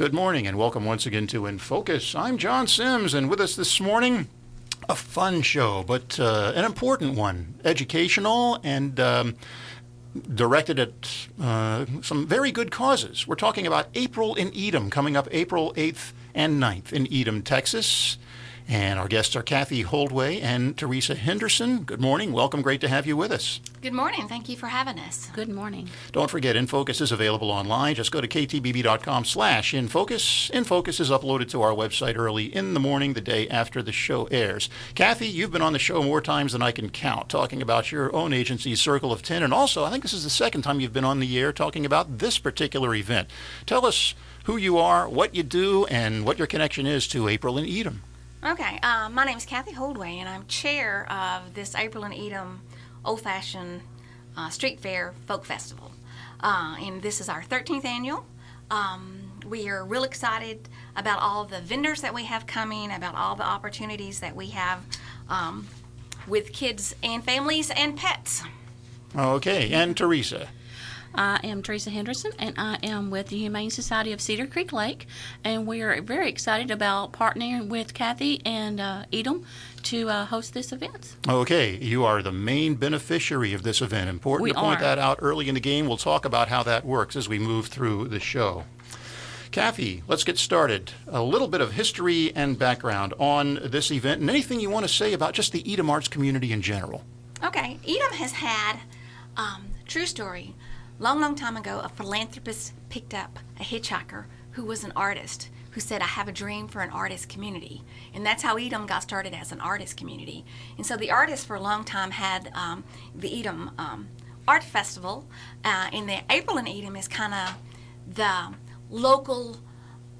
Good morning and welcome once again to In Focus. I'm John Sims, and with us this morning, a fun show, but uh, an important one, educational and um, directed at uh, some very good causes. We're talking about April in Edom, coming up April 8th and 9th in Edom, Texas. And our guests are Kathy Holdway and Teresa Henderson. Good morning. Welcome. Great to have you with us. Good morning. Thank you for having us. Good morning. Don't forget, InFocus is available online. Just go to ktbb.com slash InFocus. InFocus is uploaded to our website early in the morning, the day after the show airs. Kathy, you've been on the show more times than I can count, talking about your own agency, Circle of Ten. And also, I think this is the second time you've been on the air talking about this particular event. Tell us who you are, what you do, and what your connection is to April and Edom. Okay, uh, my name is Kathy Holdway, and I'm chair of this April and Edom Old Fashioned uh, Street Fair Folk Festival. Uh, and this is our 13th annual. Um, we are real excited about all the vendors that we have coming, about all the opportunities that we have um, with kids and families and pets. Okay, and Teresa. I am Teresa Henderson, and I am with the Humane Society of Cedar Creek Lake, and we are very excited about partnering with Kathy and uh, Edom to uh, host this event. Okay, you are the main beneficiary of this event. Important We to point are. that out early in the game. We'll talk about how that works as we move through the show. Kathy, let's get started. A little bit of history and background on this event, and anything you want to say about just the Edom Arts community in general. Okay, Edom has had, um, true story, long, long time ago, a philanthropist picked up a hitchhiker who was an artist who said, I have a dream for an artist community. And that's how Edom got started as an artist community. And so the artists for a long time had um, the Edom um, Art Festival. Uh, and the April in Edom is kind of the local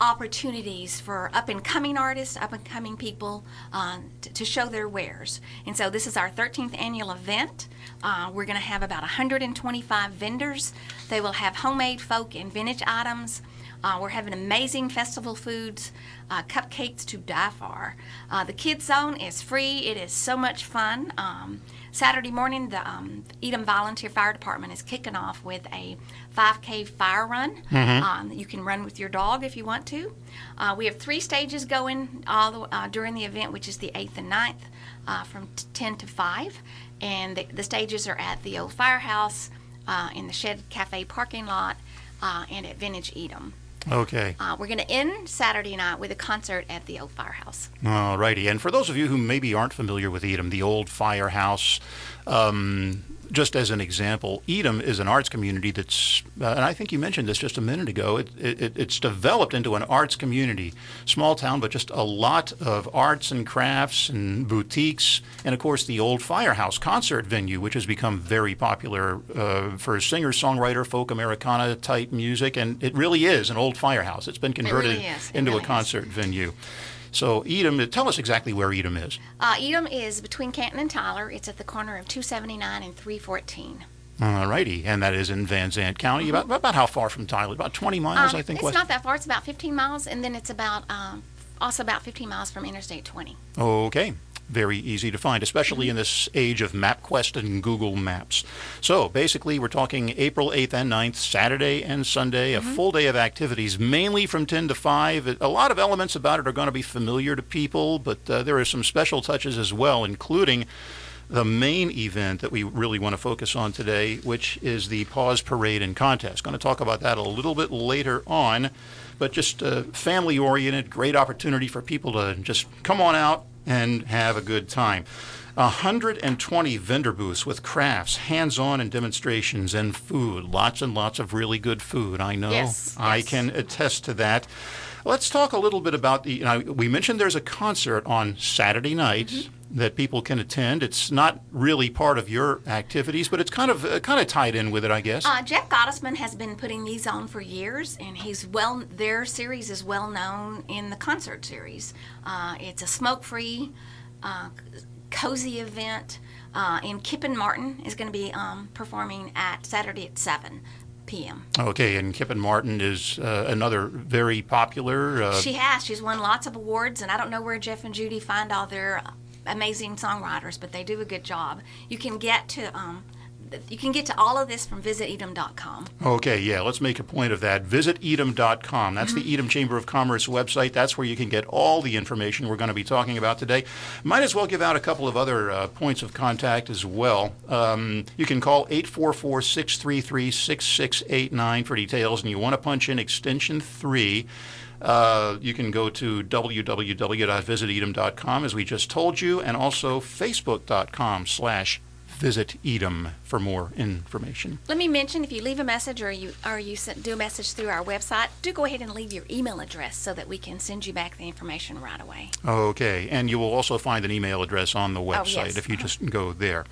opportunities for up and coming artists, up and coming people uh, to, to show their wares. And so this is our 13th annual event. Uh, we're going to have about 125 vendors. They will have homemade folk and vintage items. Uh, we're having amazing festival foods, uh, cupcakes to die for. Uh, the kids zone is free. It is so much fun. Um, Saturday morning, the um, Edom Volunteer Fire Department is kicking off with a 5K fire run. Um, you can run with your dog if you want to. Uh, we have three stages going all the, uh, during the event, which is the 8th and 9th uh, from t- 10 to 5. And the, the stages are at the old firehouse, uh, in the Shed Cafe parking lot, uh, and at Vintage Edom. Okay. Uh, we're going to end Saturday night with a concert at the old firehouse. All righty. And for those of you who maybe aren't familiar with Edom, the old firehouse, um, just as an example, Edom is an arts community that's, uh, and I think you mentioned this just a minute ago, it, it, it's developed into an arts community. Small town, but just a lot of arts and crafts and boutiques, and of course the old firehouse concert venue, which has become very popular uh, for singer songwriter, folk Americana type music, and it really is an old firehouse. It's been converted really into really a is. concert venue. So Edom, tell us exactly where Edom is. Uh, Edom is between Canton and Tyler. It's at the corner of 279 and 314. All righty, and that is in Van Zandt County. About, about how far from Tyler? About 20 miles, Mm-hmm. Um, I think. it's west. not that far. It's about 15 miles, and then it's about um, also about 15 miles from Interstate 20. Okay, very easy to find, especially Mm-hmm. in this age of MapQuest and Google Maps. So basically, we're talking April 8th and 9th, Saturday and Sunday, Mm-hmm. a full day of activities, mainly from 10 to 5. A lot of elements about it are going to be familiar to people, but uh, there are some special touches as well, including the main event that we really want to focus on today, which is the Paws Parade and Contest. Going to talk about that a little bit later on, but just uh, family oriented, great opportunity for people to just come on out and have a good time. 120 vendor booths with crafts, hands on and demonstrations, and food. Lots and lots of really good food. I know. Yes, I yes. can attest to that. Let's talk a little bit about the. You know, we mentioned there's a concert on Saturday night Mm-hmm. That people can attend. It's not really part of your activities, but it's kind of uh, kind of tied in with it, I guess. Uh, Jeff Gottesman has been putting these on for years, and he's well. Their series is well known in the concert series. Uh, it's a smoke-free, uh, cozy event, uh, and Kippen Martin is going to be um, performing at Saturday at seven p.m. okay, and Kip and Martin is uh, another very popular. Uh, She has. She's won lots of awards, and I don't know where Jeff and Judy find all their amazing songwriters, but they do a good job. You can get to um, you can get to all of this from visitedom.com. Okay, yeah, let's make a point of that. Visit Edom.com. That's the Edom Chamber of Commerce website. That's where you can get all the information we're going to be talking about today. Might as well give out a couple of other uh, points of contact as well. Um, you can call 844 633 6689 for details, and you want to punch in extension 3. Uh, you can go to www.visitedom.com, as we just told you, and also facebook.com slash visit Edom for more information. Let me mention if you leave a message or you or you send, do a message through our website, do go ahead and leave your email address so that we can send you back the information right away. Okay, and you will also find an email address on the website yes. if you just go there.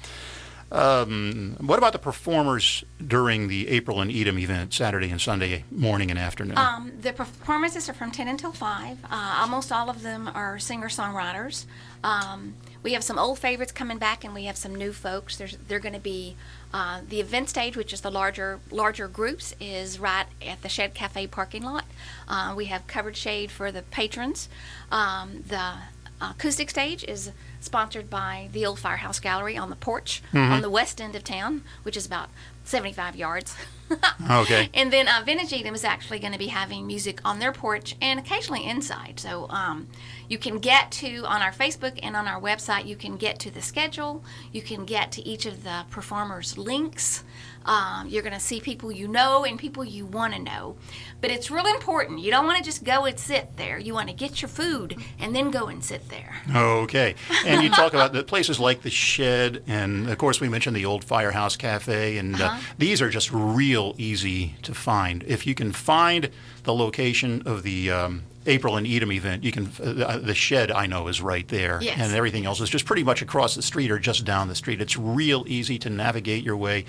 Um, what about the performers during the April and Edom event, Saturday and Sunday morning and afternoon? Um, the performances are from 10 until 5. Uh, almost all of them are singer songwriters. Um, we have some old favorites coming back, and we have some new folks. There's, they're going to be uh, the event stage, which is the larger larger groups, is right at the Shed Cafe parking lot. Uh, we have covered shade for the patrons. Um, the acoustic stage is sponsored by the old Firehouse Gallery on the porch Mm-hmm. on the west end of town, which is about 75 yards. Okay. And then uh, Vintage Edom is actually going to be having music on their porch and occasionally inside. So um, you can get to, on our Facebook and on our website, you can get to the schedule. You can get to each of the performers' links. Um, you're going to see people you know and people you want to know. But it's real important. You don't want to just go and sit there. You want to get your food and then go and sit there. Okay. And you talk about the places like the Shed, and of course, we mentioned the old Firehouse Cafe, and uh, Uh-huh. these are just real easy to find. If you can find the location of the um, April and Edom event, you can. Uh, the Shed, I know, is right there, Yes. and everything else is just pretty much across the street or just down the street. It's real easy to navigate your way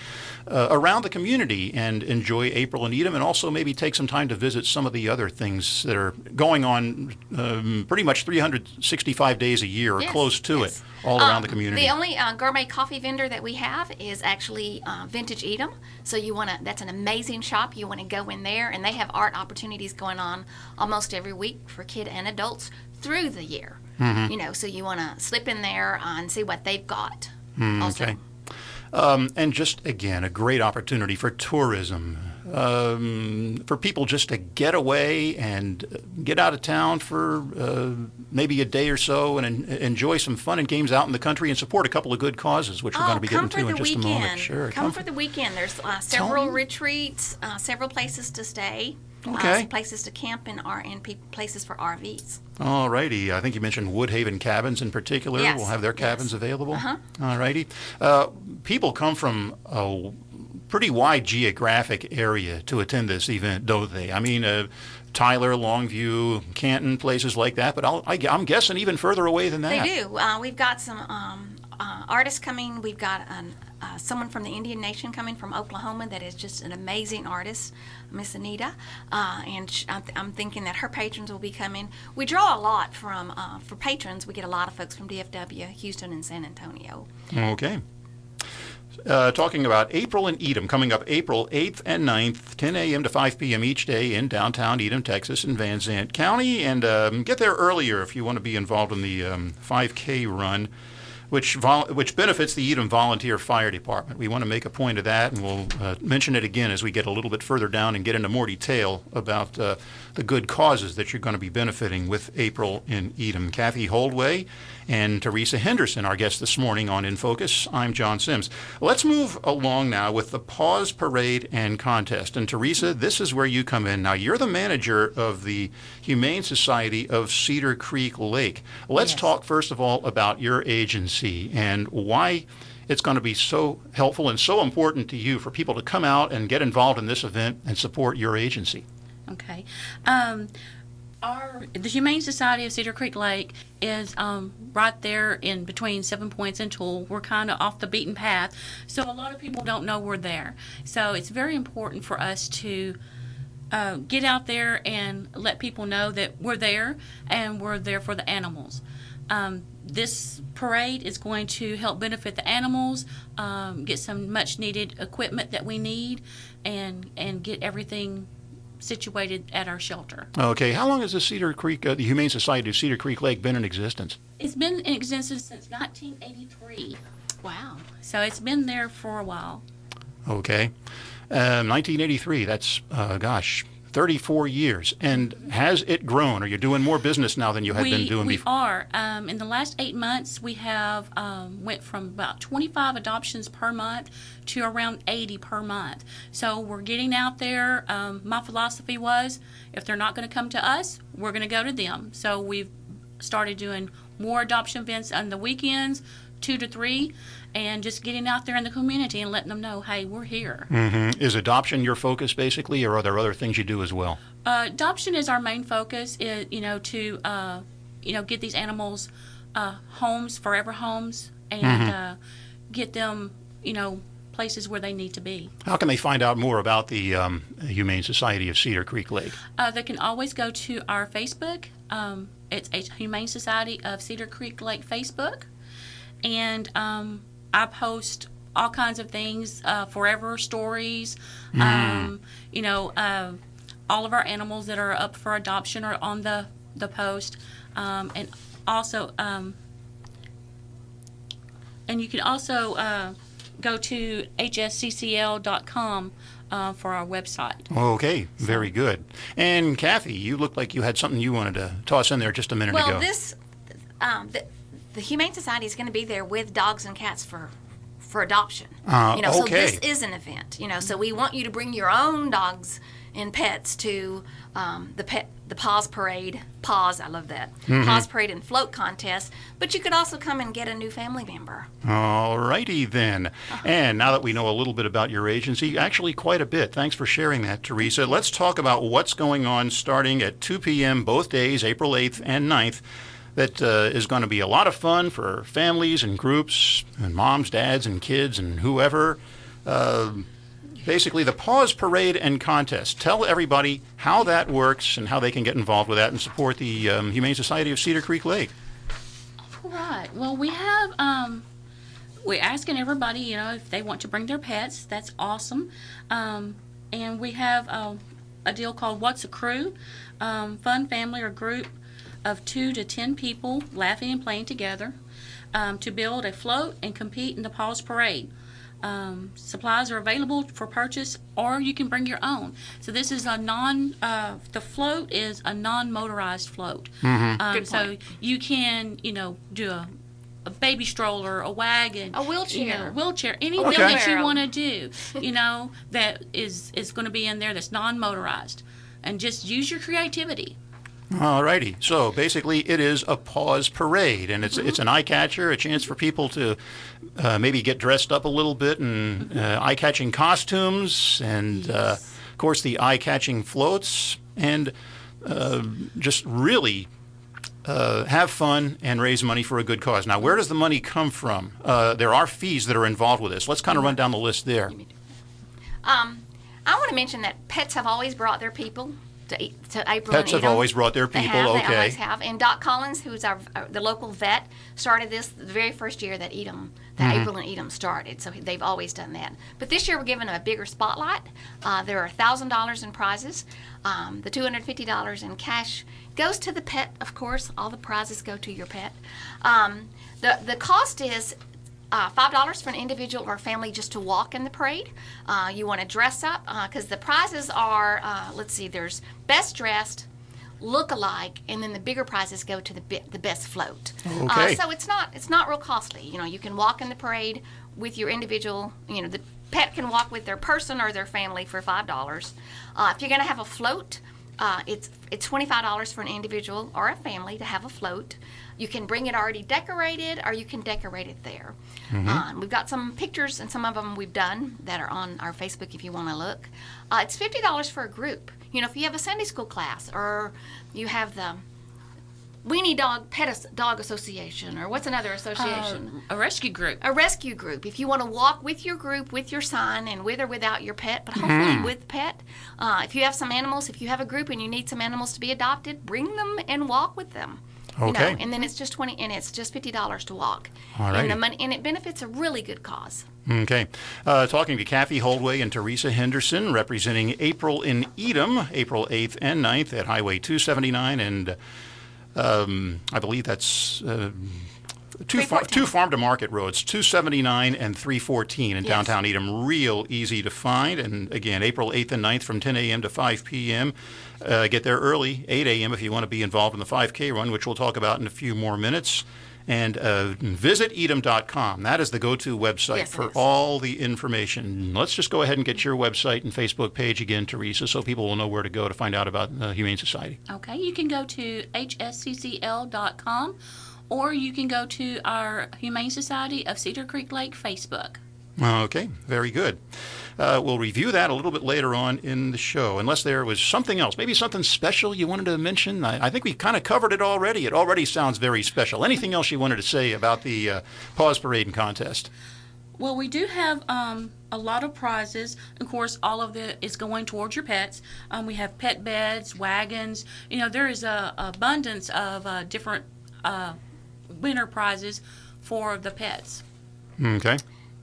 uh, around the community and enjoy April and Edom, and also maybe take some time to visit some of the other things that are going on um, pretty much 365 days a year or Yes, close to yes. it all around Um, the community. The only uh, gourmet coffee vendor that we have is actually uh, Vintage Edom. So you want to, that's an amazing shop. You want to go in there, and they have art opportunities going on almost every week for kid and adults through the year. Mm-hmm. You know, so you want to slip in there and see what they've got. Mm, okay. Um, and just again, a great opportunity for tourism, um, for people just to get away and uh, get out of town for uh, maybe a day or so and en- enjoy some fun and games out in the country and support a couple of good causes, which we're going to be Oh, getting to in just weekend. a moment. Sure. Come, for the weekend. There's uh, several me. retreats, uh, several places to stay. uh, Okay. some places to camp and, R- and places for RVs. All righty. I think you mentioned Woodhaven Cabins in particular. Yes, We'll have their yes. cabins available. Uh-huh. All righty. Uh, people come from a pretty wide geographic area to attend this event, don't they? I mean, uh, Tyler, Longview, Canton, places like that. But I'll, I, am guessing even further away than that. They do. Uh, we've got some um, uh, artists coming. We've got an, uh, someone from the Indian Nation coming from Oklahoma that is just an amazing artist, Miss Anita. Uh, and sh- I'm, I'm thinking that her patrons will be coming. We draw a lot from, uh, for patrons, we get a lot of folks from DFW, Houston, and San Antonio. Okay. Uh, talking about April and Edom, coming up April 8th and 9th, 10 a.m. to 5 p.m. each day in downtown Edom, Texas, in Van Zandt County. And um, get there earlier if you want to be involved in the um, 5K run, which vol- which benefits the Edom Volunteer Fire Department. We want to make a point of that, and we'll uh, mention it again as we get a little bit further down and get into more detail about uh, the good causes that you're going to be benefiting with April in Edom. Kathy Holdway and Teresa Henderson, our guest this morning on In Focus. I'm John Sims. Let's move along now with the Paws Parade and Contest. And Teresa, this is where you come in. Now, you're the manager of the Humane Society of Cedar Creek Lake. Let's Yes. talk first of all about your agency and why it's going to be so helpful and so important to you for people to come out and get involved in this event and support your agency. Okay. Um, our the Humane Society of Cedar Creek Lake is um, right there in between Seven Points and Tool. We're kind of off the beaten path, so a lot of people don't know we're there. So it's very important for us to uh, get out there and let people know that we're there and we're there for the animals. Um, this parade is going to help benefit the animals, um, get some much needed equipment that we need, and and get everything situated at our shelter. Okay, how long has the Cedar Creek, uh, the Humane Society of Cedar Creek Lake, been in existence? It's been in existence since 1983, Wow. so it's been there for a while. Okay. Um, 1983, that's, uh, gosh, 34 years. And has it grown? Are you doing more business now than you had we, been doing we before? are. Um, in the last eight months, we have um, went from about 25 adoptions per month to around 80 per month. So we're getting out there. Um, my philosophy was, if they're not going to come to us, we're going to go to them. So we've started doing more adoption events on the weekends, two to three, and just getting out there in the community and letting them know, hey, we're here. Mhm. Is adoption your focus basically, or are there other things you do as well? Uh, adoption is our main focus. Is you know to uh, you know get these animals uh, homes, forever homes, and uh, get them you know places where they need to be. How can they find out more about the um, Humane Society of Cedar Creek Lake? Uh, they can always go to our Facebook. Um, it's a Humane Society of Cedar Creek Lake Facebook, and um, I post all kinds of things, uh, forever stories. Um, you know, uh, all of our animals that are up for adoption are on the the post, um, and also, um, and you can also uh, go to hsccl.com uh, for our website. Okay, very good. And Kathy, you look like you had something you wanted to toss in there just a minute Well, ago. this, um, the, the Humane Society is going to be there with dogs and cats for for adoption. Uh, you know, so this is an event. You know, so we want you to bring your own dogs and pets to um, the pet the Paws Parade. Paws, I love that. Mm-hmm. Paws Parade and float contest. But you could also come and get a new family member. All righty then. And now that we know a little bit about your agency, actually quite a bit, thanks for sharing that, Teresa. Let's talk about what's going on starting at 2 p.m. both days, April 8th and 9th. That uh, is going to be a lot of fun for families and groups and moms, dads, and kids and whoever. Uh, basically, the Paws Parade and Contest. Tell everybody how that works and how they can get involved with that and support the um, Humane Society of Cedar Creek Lake. Right. Well, we have um, we're asking everybody, you know, if they want to bring their pets. That's awesome. Um, and we have um, a deal called What's a Crew, um, fun family or group of two to ten people laughing and playing together um, to build a float and compete in the Paws Parade. Um, supplies are available for purchase, or you can bring your own. So this is a non. Uh, the float is a non-motorized float. Um, Good so you can, you know, do a, a baby stroller, a wagon, A wheelchair. you know, wheelchair, anything Okay. that you want to do, you know, that is is going to be in there that's non-motorized, and just use your creativity. All righty. So basically, it is a paws parade, and it's it's an eye catcher, a chance for people to uh, maybe get dressed up a little bit in uh, eye catching costumes, and uh, of course the eye catching floats, and uh, just really. Uh, have fun and raise money for a good cause. Now, where does the money come from? Uh, there are fees that are involved with this. Let's kind of run down the list there. Um, I want to mention that pets have always brought their people to, to April Pets and have always brought their They people, have, okay. They always have. And Doc Collins, who's our, our the local vet, started this the very first year that Edom, that Mm-hmm. April and Edom started. So they've always done that. But this year we're giving them a bigger spotlight. Uh, there are thousand dollars in prizes. Um, the two hundred fifty dollars in cash goes to the pet. Of course, all the prizes go to your pet. Um, the the cost is uh, five dollars for an individual or family just to walk in the parade. Uh, you want to dress up because the prizes are uh, let's see, there's best dressed, look alike, and then the bigger prizes go to the bi- the best float. Okay. Uh, so it's not it's not real costly. You know, you can walk in the parade with your individual. You know, the pet can walk with their person or their family for five dollars. Uh, if you're going to have a float. Uh, it's it's twenty five dollars for an individual or a family to have a float. You can bring it already decorated, or you can decorate it there. Uh, we've got some pictures, and some of them we've done that are on our Facebook if you want to look. Uh, it's fifty dollars for a group. You know, if you have a Sunday school class, or you have the Weenie Dog Pet As- Dog Association, or what's another association? A rescue group. a rescue group. If you want to walk with your group, with your sign, and with or without your pet, but hopefully with pet. Uh, if you have some animals, if you have a group and you need some animals to be adopted, bring them and walk with them. You Okay. know, and then it's just twenty, and it's just fifty dollars to walk. Alrighty. And the money, and it benefits a really good cause. Okay. Uh, talking to Kathy Holdway and Teresa Henderson, representing April in Edom, April 8th and 9th at Highway 279, and um, I believe that's uh, two, far, two farm to market roads, 279 and 314 in Yes. downtown Edom. Real easy to find. And again, April 8th and 9th from 10 a.m. to 5 p.m. Uh, get there early, 8 a.m. if you want to be involved in the 5K run, which we'll talk about in a few more minutes. And uh, visit edom.com. That is the go to website Yes, for all the information. Let's just go ahead and get your website and Facebook page again, Teresa, so people will know where to go to find out about the Humane Society. Okay, you can go to hsccl.com or you can go to our Humane Society of Cedar Creek Lake Facebook. Okay, very good. Uh, we'll review that a little bit later on in the show, unless there was something else, maybe something special you wanted to mention. I, I think we kind of covered it already. It already sounds very special. Anything else you wanted to say about the uh, Paws Parade and contest? Well, we do have um, a lot of prizes. Of course, all of it is going towards your pets. Um, we have pet beds, wagons. You know, there is a abundance of uh, different uh, winner prizes for the pets. Okay.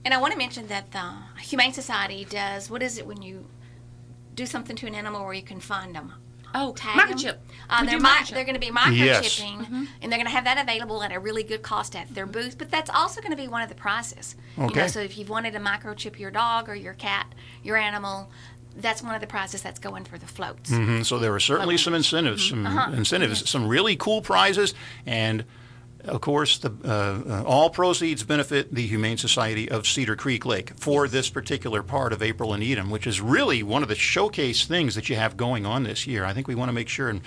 And I want to mention that the Humane Society does what is it when you do something to an animal where you can find them? Oh, Tag 'em? microchip. Uh, they're mi- microchip. they're going to be Yes. microchipping, and they're going to have that available at a really good cost at their booth. But that's also going to be one of the prizes. You Okay. know, so if you've wanted to microchip your dog or your cat, your animal, that's one of the prizes that's going for the floats. Mhm, So there are certainly some incentives, some incentives, some really cool prizes, and of course, the uh, uh, all proceeds benefit the Humane Society of Cedar Creek Lake for this particular part of April and Edom, which is really one of the showcase things that you have going on this year. I think we want to make sure and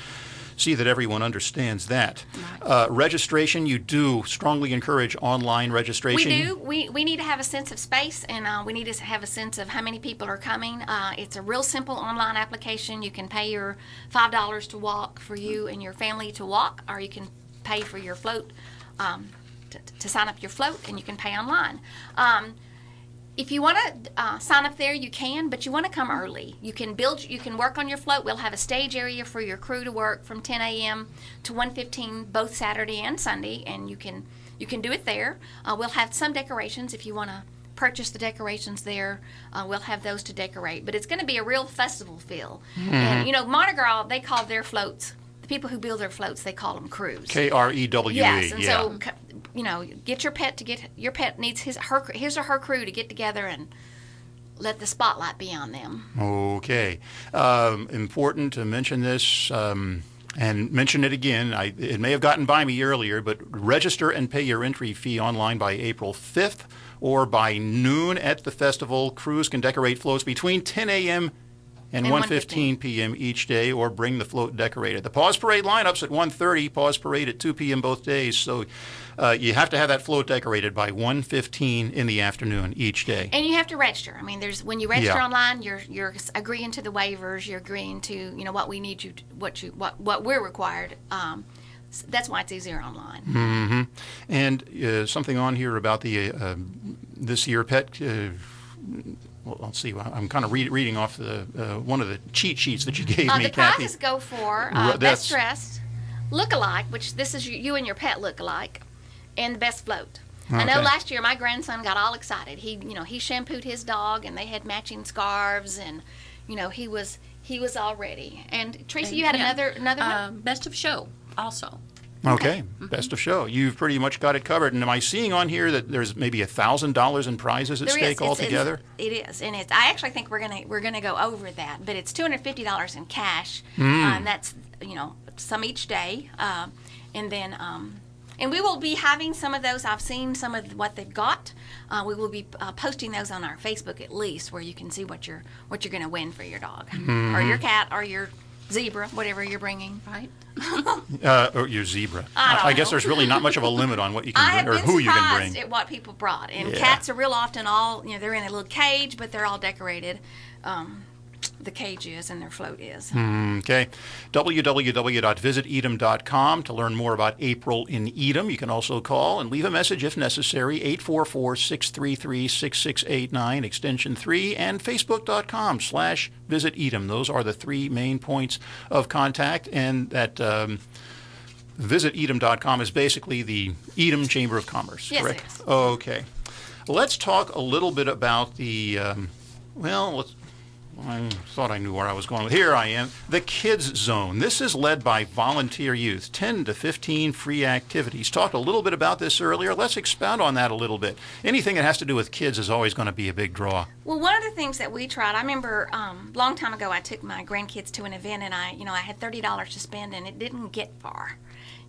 see that everyone understands that. Uh, registration, you do strongly encourage online registration. We do. We, we need to have a sense of space and uh, we need to have a sense of how many people are coming. Uh, it's a real simple online application. You can pay your $5 to walk for you and your family to walk, or you can pay for your float um, to, to sign up your float, and you can pay online. Um, if you want to uh, sign up there, you can, but you want to come early. You can build, you can work on your float. We'll have a stage area for your crew to work from 10 a.m. to 1:15 both Saturday and Sunday, and you can you can do it there. Uh, we'll have some decorations if you want to purchase the decorations there. Uh, we'll have those to decorate, but it's going to be a real festival feel. And you know, Mardi Gras they call their floats. People who build their floats they call them crews. K R E W E. Yes, and yeah. so you know, get your pet to get your pet needs his her his or her crew to get together and let the spotlight be on them. Okay. Um, important to mention this um, and mention it again. I, it may have gotten by me earlier, but register and pay your entry fee online by April 5th or by noon at the festival. Crews can decorate floats between 10 a.m. and, And 1.15 p.m. each day or bring the float decorated. The Paws Parade lineups at 1.30, Paws Parade at 2 p.m. both days. So uh, you have to have that float decorated by 1.15 in the afternoon each day. And you have to register. I mean, there's when you register Yeah. online, you're you're agreeing to the waivers. You're agreeing to you know what we need you to, what you what what we're required. Um, s- that's why it's easier online. Mm-hmm. And uh, something on here about the uh, this year pet. Well, let's see. I'm kind of read, reading off the uh, one of the cheat sheets that you gave Uh, me, the Kathy. prizes go for uh, best dressed, look alike, which this is you, you and your pet look alike, and the best float. I know last year my grandson got all excited. He, you know, he shampooed his dog, and they had matching scarves, and you know, he was he was all ready. And Tracy, you had Yeah. another another one. Um, best of show also. Okay, Mm-hmm. best of show. You've pretty much got it covered. And am I seeing on here that there's maybe a thousand dollars in prizes at There is. stake It's- it's- altogether? it is, and it's. I actually think we're gonna we're gonna go over that, but it's two hundred fifty dollars in cash, Hmm. uh, and that's you know some each day, um, and then um, and we will be having some of those. I've seen some of what they've got. Uh, we will be uh, posting those on our Facebook at least, where you can see what you're what you're gonna win for your dog Mm-hmm. or your cat or your zebra, whatever you're bringing. Right? Uh, or your zebra. I don't guess there's really not much of a limit on what you can have bring or who you can bring. at what people brought, and Yeah. cats are real often all you know they're in a little cage, but they're all decorated. Um, the cage is and their float is. Okay. www.visitedom.com to learn more about April in Edom. You can also call and leave a message if necessary, 844-633-6689, extension 3, and facebook.com slash visit Edom. Those are the three main points of contact, and that um, visitedom.com is basically the Edom Chamber of Commerce, Yes, correct? Okay. Let's talk a little bit about the, um, well, let's I thought I knew where I was going. Here I am. The Kids Zone. This is led by volunteer youth. 10 to 15 free activities. Talked a little bit about this earlier. Let's expound on that a little bit. Anything that has to do with kids is always going to be a big draw. Well, one of the things that we tried, I remember um, long time ago, I took my grandkids to an event and I, you know, I had thirty dollars to spend and it didn't get far.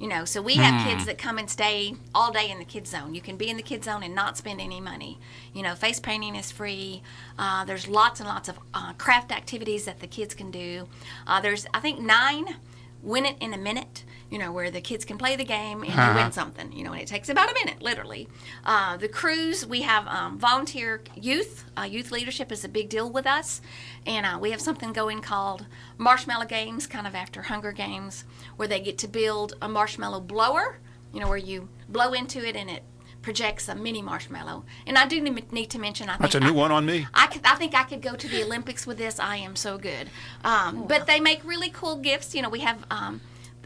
You know, so we have kids that come and stay all day in the kids zone. You can be in the kids zone and not spend any money. You know, face painting is free. Uh, there's lots and lots of uh, craft activities that the kids can do. Uh, there's, I think, nine win it in a minute. You know, where the kids can play the game and you win something. You know, and it takes about a minute, literally. Uh, the cruise, we have um, volunteer youth. Uh, youth leadership is a big deal with us, and uh, we have something going called Marshmallow Games, kind of after Hunger Games, where they get to build a marshmallow blower. You know, where you blow into it and it projects a mini marshmallow. And I do ne- need to mention, I think That's a new I- one on me. I, could, I think I could go to the Olympics with this. I am so good. Um, but they make really cool gifts. You know, we have um,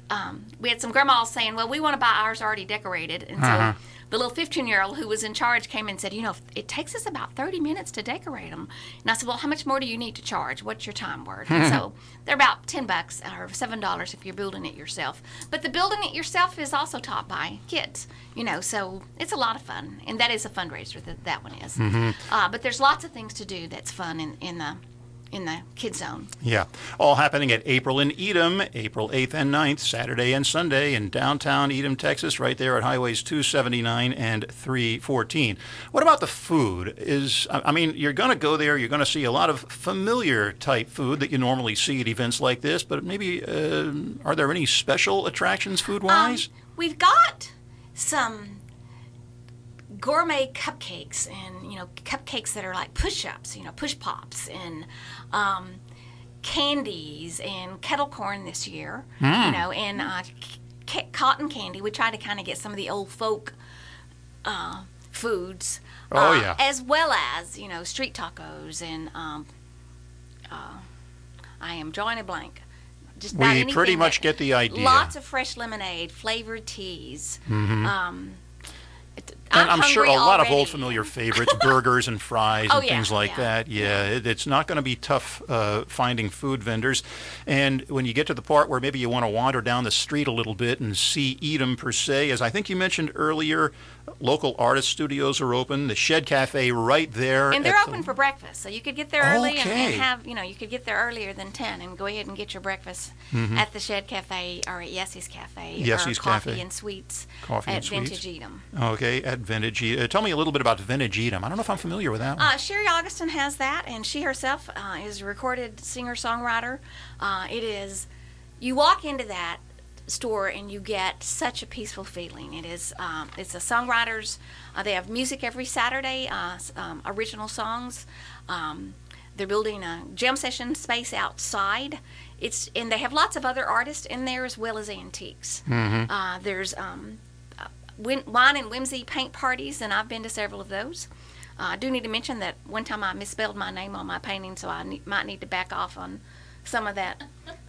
um, we had some grandmas saying, "Well, we want to buy ours already decorated," and so the little 15 year old who was in charge came and said, "You know, it takes us about 30 minutes to decorate them." And I said, "Well, how much more do you need to charge? What's your time worth?" And so they're about 10 bucks or seven dollars if you're building it yourself. But the building it yourself is also taught by kids. You know, so it's a lot of fun, and that is a fundraiser. That that one is. Uh, but there's lots of things to do that's fun in in the in the kid zone. Yeah. All happening at April in Edom, April 8th and 9th, Saturday and Sunday in downtown Edom, Texas, right there at highways 279 and 314. What about the food? Is I mean, you're going to go there, you're going to see a lot of familiar type food that you normally see at events like this, but maybe uh, are there any special attractions food wise? Um, we've got some gourmet cupcakes and you know cupcakes that are like push-ups, you know push pops and um, candies and kettle corn this year. Hmm. You know and uh, c- cotton candy. We try to kind of get some of the old folk uh, foods. Oh, uh, yeah. As well as you know street tacos and um, uh, I am drawing a blank. Just We pretty much that- get the idea. Lots of fresh lemonade, flavored teas. Um, Mm-hmm. And I'm, sure a lot of old familiar favorites, burgers and fries Oh, and yeah, things like yeah, that. Yeah, It, it's not going to be tough uh, finding food vendors. And when you get to the part where maybe you want to wander down the street a little bit and see Edom per se, as I think you mentioned earlier, local artist studios are open. The Shed Cafe right there. And they're at the- open for breakfast, so you could get there early and, Okay. and have, you know, you could get there earlier than 10 and go ahead and get your breakfast at the Shed Cafe or at Yessy's Cafe Mm-hmm. Yessy's Coffee and Sweets Coffee at and Sweets. Vintage Edom. Okay, at Vintage. Uh, tell me a little bit about Vintage Edom. I don't know if I'm familiar with that one. Uh, Sherry Augustin has that, and she herself uh, is a recorded singer songwriter. Uh, it is, you walk into that store and you get such a peaceful feeling. It is, um, it's a songwriters. Uh, they have music every Saturday, uh, um, original songs. Um, they're building a jam session space outside. It's and they have lots of other artists in there as well as antiques. Uh, there's um, uh, win- wine and whimsy paint parties, and I've been to several of those. Uh, I do need to mention that one time I misspelled my name on my painting, so I ne- might need to back off on some of that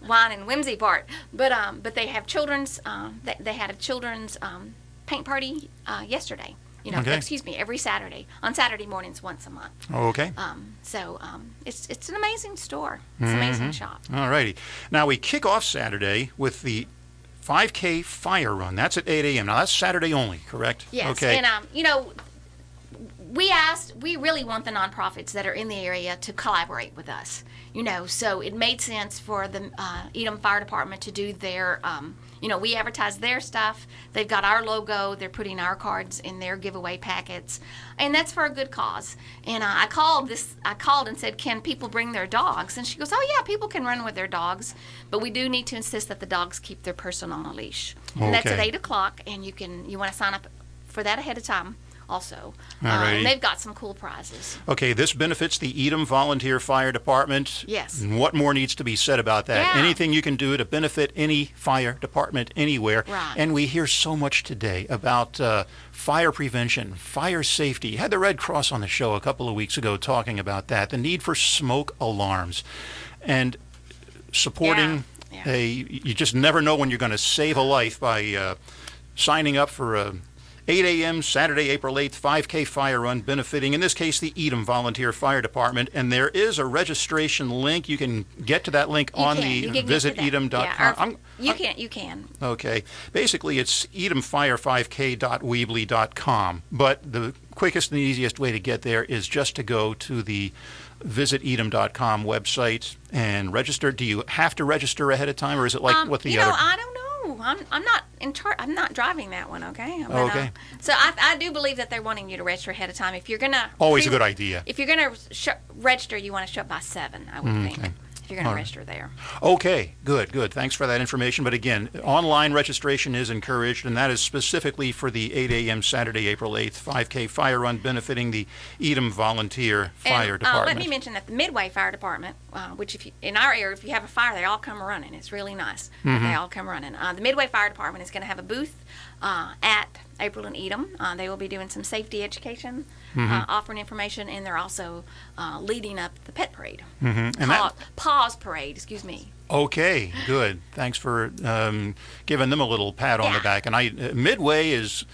wine and whimsy part. But um, but they have children's. Um, they, they had a children's um, paint party uh, yesterday. You know, Okay. excuse me, every Saturday on Saturday mornings once a month. okay. Um, so um, it's it's an amazing store. It's an amazing shop. All righty. Now we kick off Saturday with the 5K fire run. That's at 8 a.m. Now that's Saturday only, correct? Yes, Okay. and um, you know, we asked, we really want the nonprofits that are in the area to collaborate with us. You know, so it made sense for the uh, Edom Fire Department to do their, um, you know, we advertise their stuff. They've got our logo. They're putting our cards in their giveaway packets, and that's for a good cause. And uh, I called this, I called and said, "Can people bring their dogs?" And she goes, "Oh yeah, people can run with their dogs, but we do need to insist that the dogs keep their person on a leash." Okay. And that's at eight o'clock, and you can you want to sign up for that ahead of time also. Uh, and they've got some cool prizes. Okay, this benefits the Edom Volunteer Fire Department. Yes. And what more needs to be said about that? Yeah. Anything you can do to benefit any fire department anywhere. Right. And we hear so much today about uh, fire prevention, fire safety. Had the Red Cross on the show a couple of weeks ago talking about that, the need for smoke alarms. And supporting Yeah, yeah. a, you just never know when you're going to save a life by uh, signing up for a 8 a.m. Saturday, April 8th, 5K fire run benefiting, in this case, the Edom Volunteer Fire Department. And there is a registration link. You can get to that link You on can. the You can get to that. visitedom.com. Yeah, you I'm- can. You can. Okay. Basically, it's edomfire5k.weebly.com. But the quickest and easiest way to get there is just to go to the visitedom.com website and register. Do you have to register ahead of time, or is it like um, what the you other? know, I I'm, I'm not in charge. I'm not driving that one. Okay. But, uh, Okay. so I, I do believe that they're wanting you to register ahead of time. If you're gonna Always a good idea. If you're gonna sh- register, you want to show up by seven. I would think. If you're All right. register there. Okay, good, good. Thanks for that information. But again, online registration is encouraged, and that is specifically for the 8 a.m. Saturday, April 8th 5K fire run benefiting the Edom Volunteer Fire and, Department. Uh, let me mention that the Midway Fire Department, uh, which if you, in our area, if you have a fire, they all come running. It's really nice. Mm-hmm. They all come running. Uh, the Midway Fire Department is going to have a booth uh, at April and Edom. Uh, they will be doing some safety education, Mm-hmm. uh, offering information, and they're also uh, leading up the pet parade. Mm-hmm. And that- Paw, Parade, excuse me. Okay, good. Thanks for um, giving them a little pat on the back. And I, Midway is,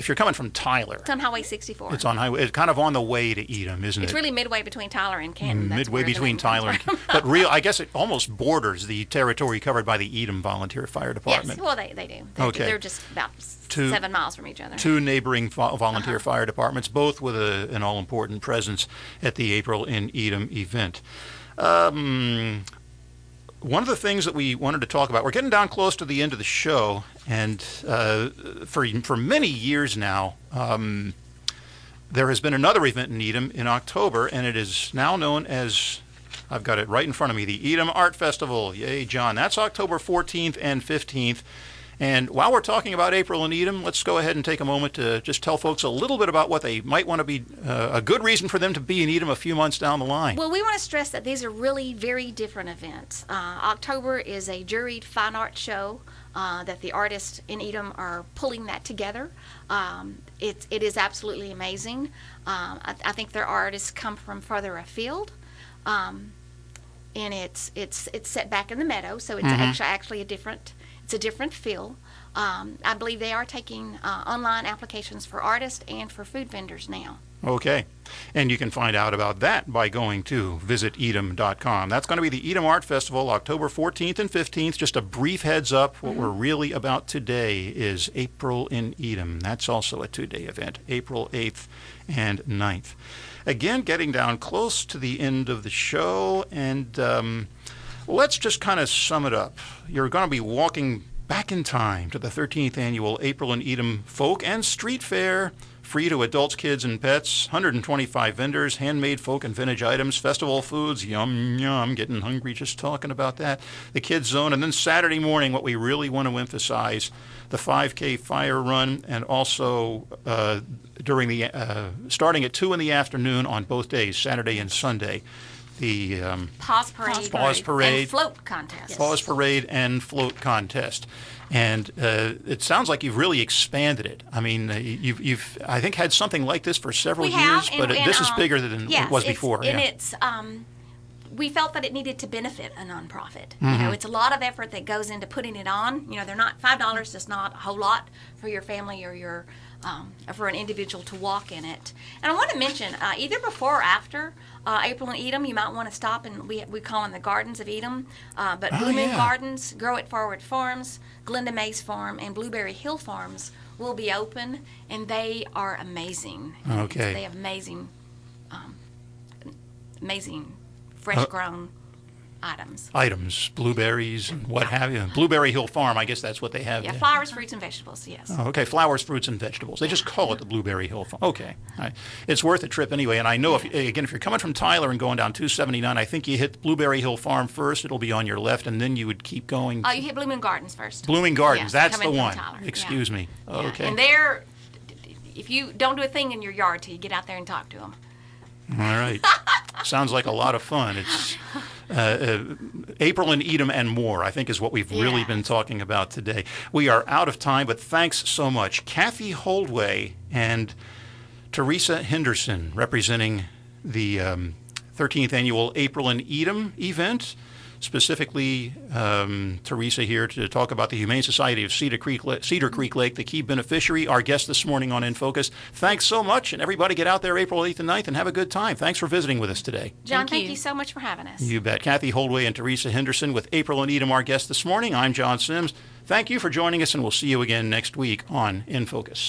if you're coming from Tyler, It's on Highway 64. it's on highway. It's kind of on the way to Edom, isn't It's it? It's really midway between Tyler and Canton. That's Midway between Tyler and, but real. I guess it almost borders the territory covered by the Edom Volunteer Fire Department. Yes, well, they, they do. They, Okay. They're just about Two- seven miles from each other. two neighboring vo- volunteer Uh-huh. fire departments, both with a, an all important presence at the April in Edom event. Um, one of the things that we wanted to talk about, we're getting down close to the end of the show, and uh, for for many years now, um, there has been another event in Edom in October, and it is now known as I've got it right in front of me, the Edom Art Festival. Yay, John! That's October 14th and 15th. And while we're talking about April and Edom, let's go ahead and take a moment to just tell folks a little bit about what they might want to be uh, a good reason for them to be in Edom a few months down the line. Well, we want to stress that these are really very different events. Uh, October is a juried fine art show uh, that the artists in Edom are pulling that together. Um, it, it is absolutely amazing. Um, I, I think their artists come from further afield. Um, and it's it's it's set back in the meadow, so it's actually actually a different it's a different feel. Um, I believe they are taking uh, online applications for artists and for food vendors now. Okay. And you can find out about that by going to visitedom.com. That's going to be the Edom Art Festival, October 14th and 15th. Just a brief heads up. What we're really about today is April in Edom. That's also a two day event, April 8th and 9th. Again, getting down close to the end of the show, and um, let's just kind of sum it up. You're going to be walking back in time to the 13th annual April in Edom Folk and Street Fair. Free to adults, kids, and pets. 125 vendors, handmade folk and vintage items, festival foods. Yum, yum. Getting hungry just talking about that. The kids' zone. And then Saturday morning, what we really want to emphasize the 5K fire run, and also uh, during the uh, starting at 2 in the afternoon on both days, Saturday and Sunday. The um, Paws parade, Paws parade. and float contest. Paws Parade and Float Contest. And uh, it sounds like you've really expanded it. I mean, uh, you've, you've, I think, had something like this for several we years, have, but and, it- and, this is um, bigger than yes, it was it's- before. And yeah. it's um, we felt that it needed to benefit a nonprofit. You Mm-hmm. know, it's a lot of effort that goes into putting it on. You know, they're not five dollars is not a whole lot for your family or your um, for an individual to walk in it. And I want to mention uh, either before or after uh, April and Edom, you might want to stop and we we call them the Gardens of Edom, uh, but Oh, Blue Moon yeah. Gardens, Grow It Forward Farms, Glenda Mays Farm, and Blueberry Hill Farms will be open, and they are amazing. Okay. They have amazing, um, amazing Uh, fresh grown items. Items, blueberries, and what have you. Blueberry Hill Farm, I guess that's what they have. Yeah, there. flowers, fruits, and vegetables. Yes. Oh, okay, flowers, fruits, and vegetables. They just call it the Blueberry Hill Farm. Okay, right. it's worth a trip anyway. And I know if again, if you're coming from Tyler and going down 279, I think you hit Blueberry Hill Farm first. It'll be on your left, and then you would keep going. Oh, you hit Blue Moon Gardens first. Blue Moon Gardens, that's the one. Tyler, yeah. Excuse me. Yeah, Okay. And they're, if you don't do a thing in your yard till you get out there and talk to them. All right. Sounds like a lot of fun. It's uh, uh, April and Edom and more, I think, is what we've really been talking about today. We are out of time, but thanks so much. Kathy Holdway and Teresa Henderson representing the. Um, 13th annual April and Edom event. Specifically, um, Teresa here to talk about the Humane Society of Cedar Creek, Cedar Creek Lake, the key beneficiary, our guest this morning on In Focus. Thanks so much, and everybody get out there April 8th and 9th and have a good time. Thanks for visiting with us today. John, Thank thank, you. you. so much for having us. You bet. Kathy Holdway and Teresa Henderson with April and Edom, our guests this morning. I'm John Sims. Thank you for joining us, and we'll see you again next week on In Focus.